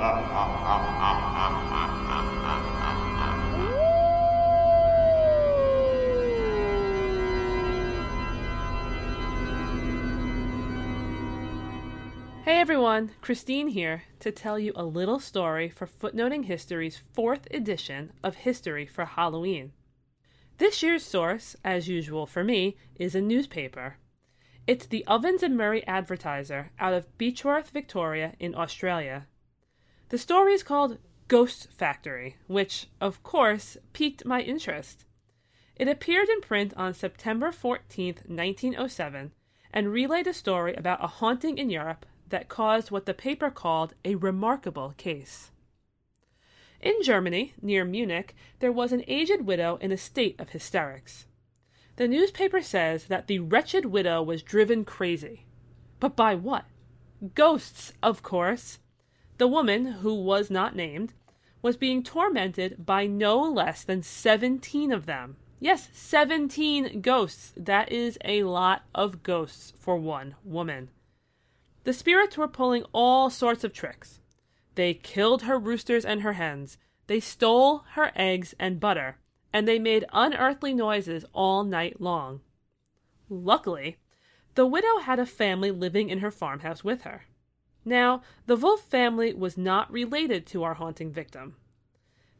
Hey everyone, Christine here to tell you a little story for Footnoting History's fourth edition of History for Halloween. This year's source, as usual for me, is a newspaper. It's the Ovens and Murray Advertiser out of Beechworth, Victoria, in Australia. The story is called Ghost Factory, which, of course, piqued my interest. It appeared in print on September 14, 1907, and relayed a story about a haunting in Europe that caused what the paper called a remarkable case. In Germany, near Munich, there was an aged widow in a state of hysterics. The newspaper says that the wretched widow was driven crazy. But by what? Ghosts, of course. The woman, who was not named, was being tormented by no less than seventeen of them. Yes, seventeen ghosts. That is a lot of ghosts for one woman. The spirits were pulling all sorts of tricks. They killed her roosters and her hens, they stole her eggs and butter, and they made unearthly noises all night long. Luckily, the widow had a family living in her farmhouse with her. Now, the Wolf family was not related to our haunting victim.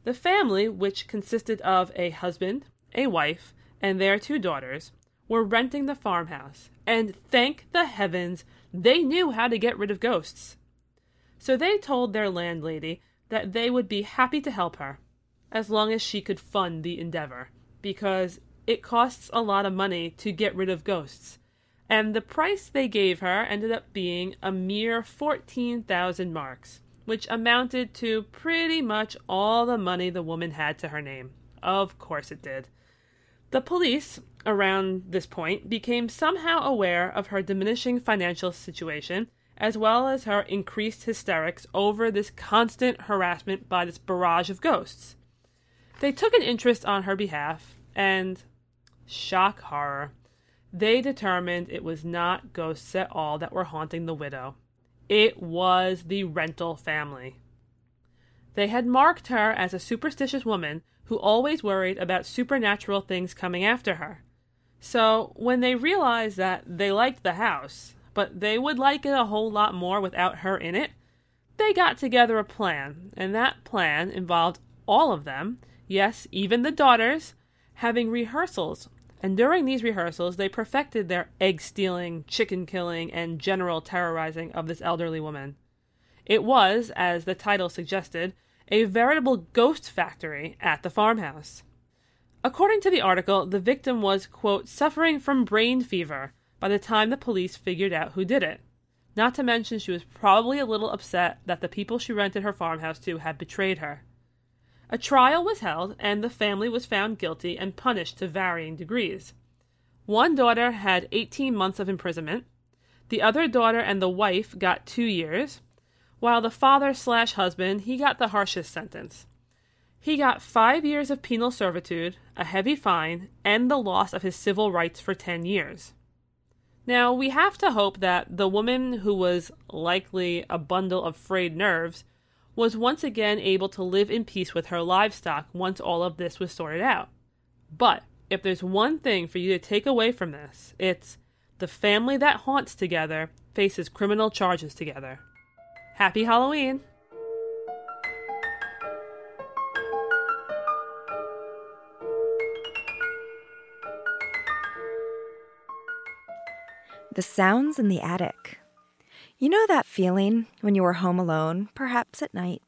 The family, which consisted of a husband, a wife, and their two daughters, were renting the farmhouse, and thank the heavens they knew how to get rid of ghosts. So they told their landlady that they would be happy to help her, as long as she could fund the endeavor, because it costs a lot of money to get rid of ghosts. And the price they gave her ended up being a mere 14,000 marks, which amounted to pretty much all the money the woman had to her name. Of course it did. The police, around this point, became somehow aware of her diminishing financial situation, as well as her increased hysterics over this constant harassment by this barrage of ghosts. They took an interest on her behalf, and, shock horror, they determined it was not ghosts at all that were haunting the widow. It was the rental family. They had marked her as a superstitious woman who always worried about supernatural things coming after her. So, when they realized that they liked the house, but they would like it a whole lot more without her in it, they got together a plan, and that plan involved all of them, yes, even the daughters, having rehearsals. And during these rehearsals, they perfected their egg stealing, chicken killing, and general terrorizing of this elderly woman. It was, as the title suggested, a veritable ghost factory at the farmhouse. According to the article, the victim was, quote, suffering from brain fever by the time the police figured out who did it. Not to mention, she was probably a little upset that the people she rented her farmhouse to had betrayed her. A trial was held, and the family was found guilty and punished to varying degrees. One daughter had 18 months of imprisonment. The other daughter and the wife got two years, while the father slash husband he got the harshest sentence. He got five years of penal servitude, a heavy fine, and the loss of his civil rights for ten years. Now, we have to hope that the woman who was likely a bundle of frayed nerves was once again able to live in peace with her livestock once all of this was sorted out. But if there's one thing for you to take away from this, it's the family that haunts together faces criminal charges together. Happy Halloween! The sounds in the attic. You know that feeling when you are home alone, perhaps at night,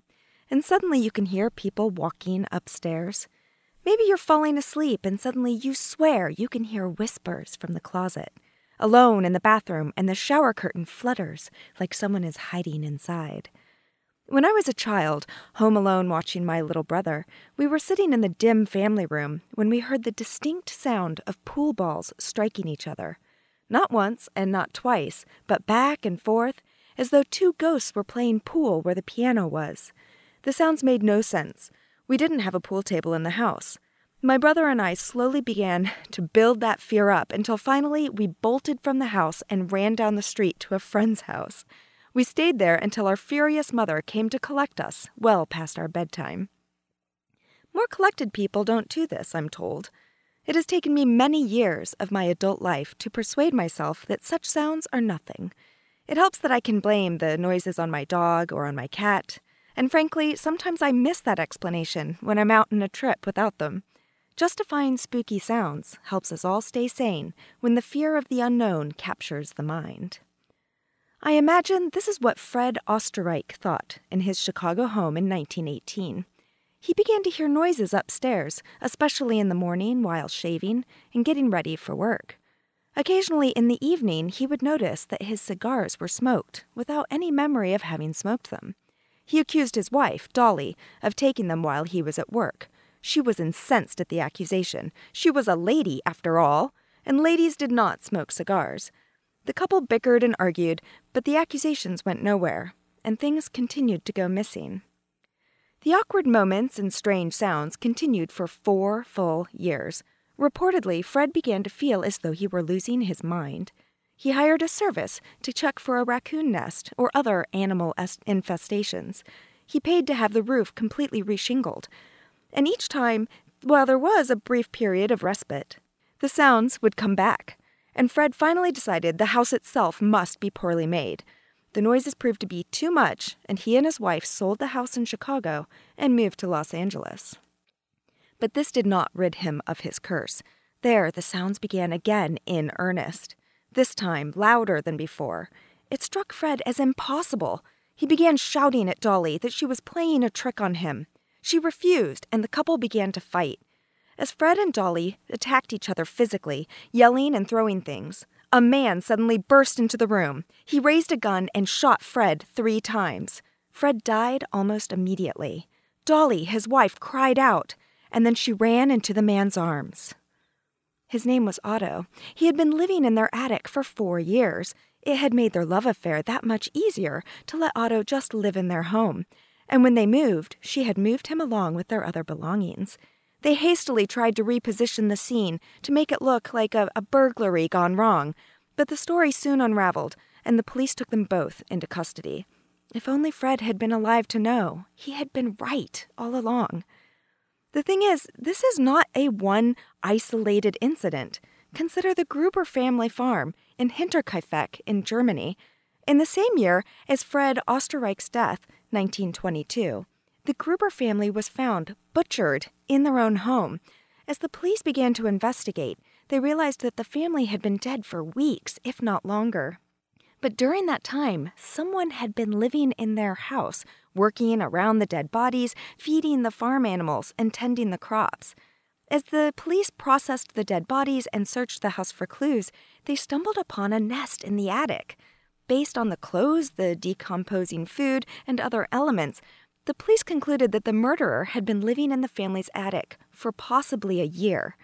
and suddenly you can hear people walking upstairs? Maybe you're falling asleep and suddenly you swear you can hear whispers from the closet, alone in the bathroom, and the shower curtain flutters like someone is hiding inside. When I was a child, home alone watching my little brother, we were sitting in the dim family room when we heard the distinct sound of pool balls striking each other. Not once and not twice, but back and forth, as though two ghosts were playing pool where the piano was. The sounds made no sense. We didn't have a pool table in the house. My brother and I slowly began to build that fear up until finally we bolted from the house and ran down the street to a friend's house. We stayed there until our furious mother came to collect us, well past our bedtime. More collected people don't do this, I'm told. It has taken me many years of my adult life to persuade myself that such sounds are nothing. It helps that I can blame the noises on my dog or on my cat. And frankly, sometimes I miss that explanation when I'm out on a trip without them. Justifying spooky sounds helps us all stay sane when the fear of the unknown captures the mind. I imagine this is what Fred Oesterreich thought in his Chicago home in 1918. He began to hear noises upstairs, especially in the morning while shaving and getting ready for work. Occasionally in the evening, he would notice that his cigars were smoked without any memory of having smoked them. He accused his wife, Dolly, of taking them while he was at work. She was incensed at the accusation. She was a lady, after all, and ladies did not smoke cigars. The couple bickered and argued, but the accusations went nowhere, and things continued to go missing. The awkward moments and strange sounds continued for four full years. Reportedly, Fred began to feel as though he were losing his mind. He hired a service to check for a raccoon nest or other animal infestations. He paid to have the roof completely reshingled. And each time, while there was a brief period of respite, the sounds would come back. And Fred finally decided the house itself must be poorly made. The noises proved to be too much, and he and his wife sold the house in Chicago and moved to Los Angeles. But this did not rid him of his curse. There, the sounds began again in earnest, this time louder than before. It struck Fred as impossible. He began shouting at Dolly that she was playing a trick on him. She refused, and the couple began to fight. As Fred and Dolly attacked each other physically, yelling and throwing things, a man suddenly burst into the room. He raised a gun and shot Fred three times. Fred died almost immediately. Dolly, his wife, cried out, and then she ran into the man's arms. His name was Otto. He had been living in their attic for four years. It had made their love affair that much easier to let Otto just live in their home. And when they moved, she had moved him along with their other belongings. They hastily tried to reposition the scene to make it look like a, a burglary gone wrong, but the story soon unraveled, and the police took them both into custody. If only Fred had been alive to know, he had been right all along. The thing is, this is not a one isolated incident. Consider the Gruber family farm in Hinterkaifeck in Germany. In the same year as Fred Oesterreich's death, 1922, the Gruber family was found butchered in their own home. As the police began to investigate, they realized that the family had been dead for weeks, if not longer. But during that time, someone had been living in their house, working around the dead bodies, feeding the farm animals, and tending the crops. As the police processed the dead bodies and searched the house for clues, they stumbled upon a nest in the attic. Based on the clothes, the decomposing food, and other elements, the police concluded that the murderer had been living in the family's attic for possibly a year.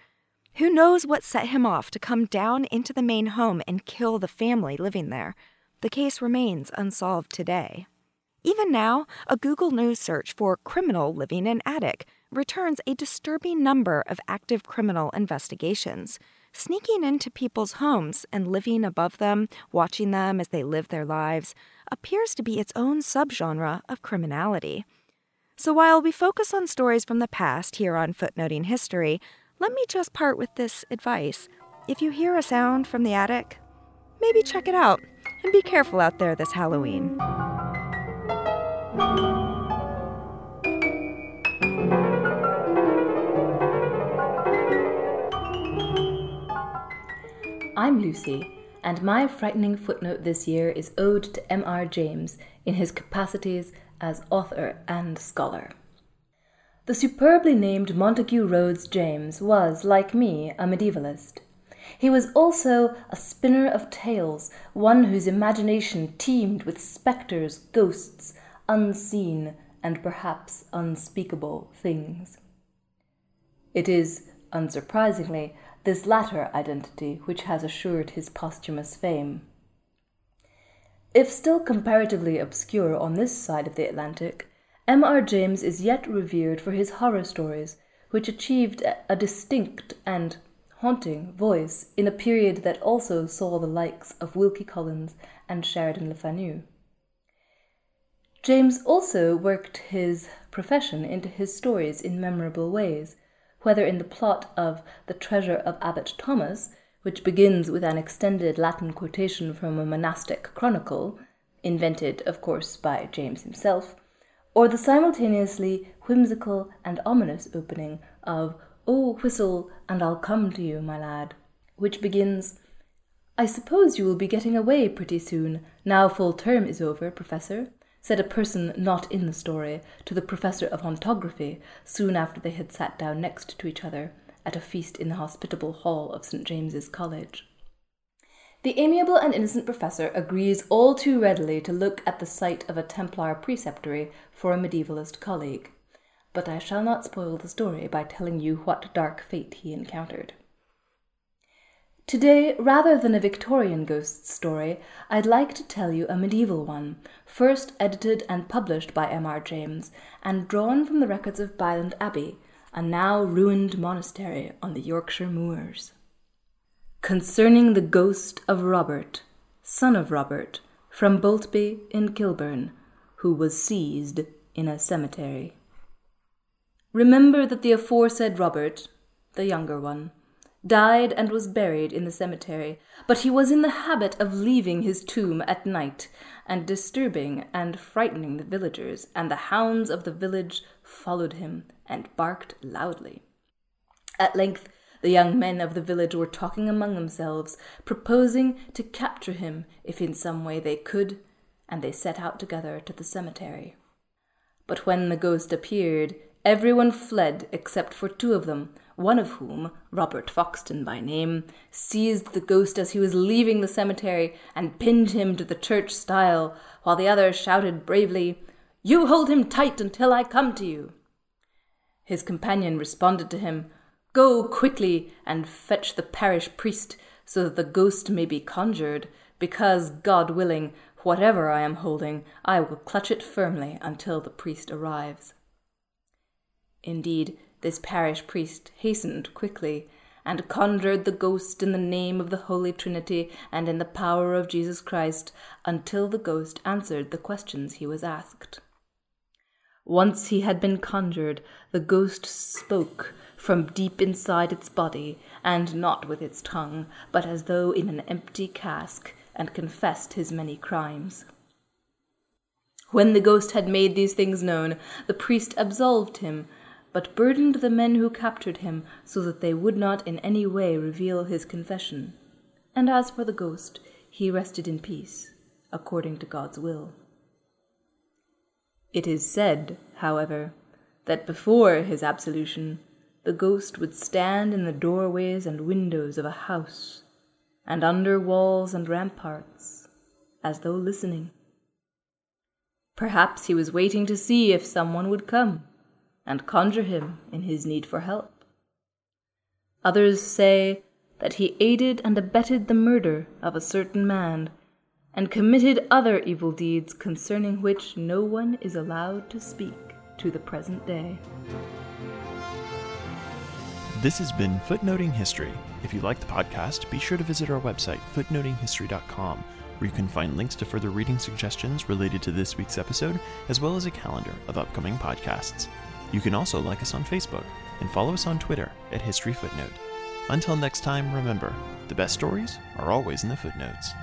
Who knows what set him off to come down into the main home and kill the family living there? The case remains unsolved today. Even now, a Google News search for criminal living in attic returns a disturbing number of active criminal investigations. Sneaking into people's homes and living above them, watching them as they live their lives, appears to be its own subgenre of criminality. So while we focus on stories from the past here on Footnoting History, let me just part with this advice. If you hear a sound from the attic, maybe check it out and be careful out there this Halloween. I'm Lucy and my frightening footnote this year is owed to M.R. James in his capacities as author and scholar. The superbly named Montague Rhodes James was, like me, a medievalist. He was also a spinner of tales, one whose imagination teemed with spectres, ghosts, unseen, and perhaps unspeakable things. It is, unsurprisingly, this latter identity which has assured his posthumous fame. If still comparatively obscure on this side of the Atlantic, M. R. James is yet revered for his horror stories, which achieved a distinct and haunting voice in a period that also saw the likes of Wilkie Collins and Sheridan Le Fanu. James also worked his profession into his stories in memorable ways, whether in the plot of The Treasure of Abbot Thomas, which begins with an extended Latin quotation from a monastic chronicle, invented, of course, by James himself, or the simultaneously whimsical and ominous opening of Oh, whistle, and I'll come to you, my lad, which begins, I suppose you will be getting away pretty soon, now full term is over, Professor said a person not in the story to the professor of ontography soon after they had sat down next to each other at a feast in the hospitable hall of St. James's College. The amiable and innocent professor agrees all too readily to look at the site of a Templar preceptory for a medievalist colleague. But I shall not spoil the story by telling you what dark fate he encountered. Today, rather than a Victorian ghost story, I'd like to tell you a medieval one, first edited and published by M.R. James, and drawn from the records of Byland Abbey, a now ruined monastery on the Yorkshire moors. Concerning the ghost of Robert, son of Robert, from Boltby in Kilburn, who was seized in a cemetery. Remember that the aforesaid Robert, the younger one, died and was buried in the cemetery, but he was in the habit of leaving his tomb at night and disturbing and frightening the villagers, and the hounds of the village followed him and barked loudly. At length, the young men of the village were talking among themselves, proposing to capture him if in some way they could, and they set out together to the cemetery. But when the ghost appeared, everyone fled except for two of them, one of whom, Robert Foxton by name, seized the ghost as he was leaving the cemetery and pinned him to the church stile, while the other shouted bravely, You hold him tight until I come to you. His companion responded to him, Go quickly and fetch the parish priest, so that the ghost may be conjured, because, God willing, whatever I am holding, I will clutch it firmly until the priest arrives. Indeed, this parish priest hastened quickly, and conjured the ghost in the name of the Holy Trinity and in the power of Jesus Christ, until the ghost answered the questions he was asked. Once he had been conjured, the ghost spoke from deep inside its body, and not with its tongue, but as though in an empty cask, and confessed his many crimes. When the ghost had made these things known, the priest absolved him, but burdened the men who captured him so that they would not in any way reveal his confession. And as for the ghost, he rested in peace, according to God's will. It is said, however, that before his absolution, the ghost would stand in the doorways and windows of a house, and under walls and ramparts, as though listening. Perhaps he was waiting to see if someone would come and conjure him in his need for help. Others say that he aided and abetted the murder of a certain man, and committed other evil deeds concerning which no one is allowed to speak to the present day. This has been Footnoting History. If you like the podcast, be sure to visit our website, footnotinghistory.com, where you can find links to further reading suggestions related to this week's episode, as well as a calendar of upcoming podcasts. You can also like us on Facebook and follow us on Twitter at History Footnote. Until next time, remember the best stories are always in the footnotes.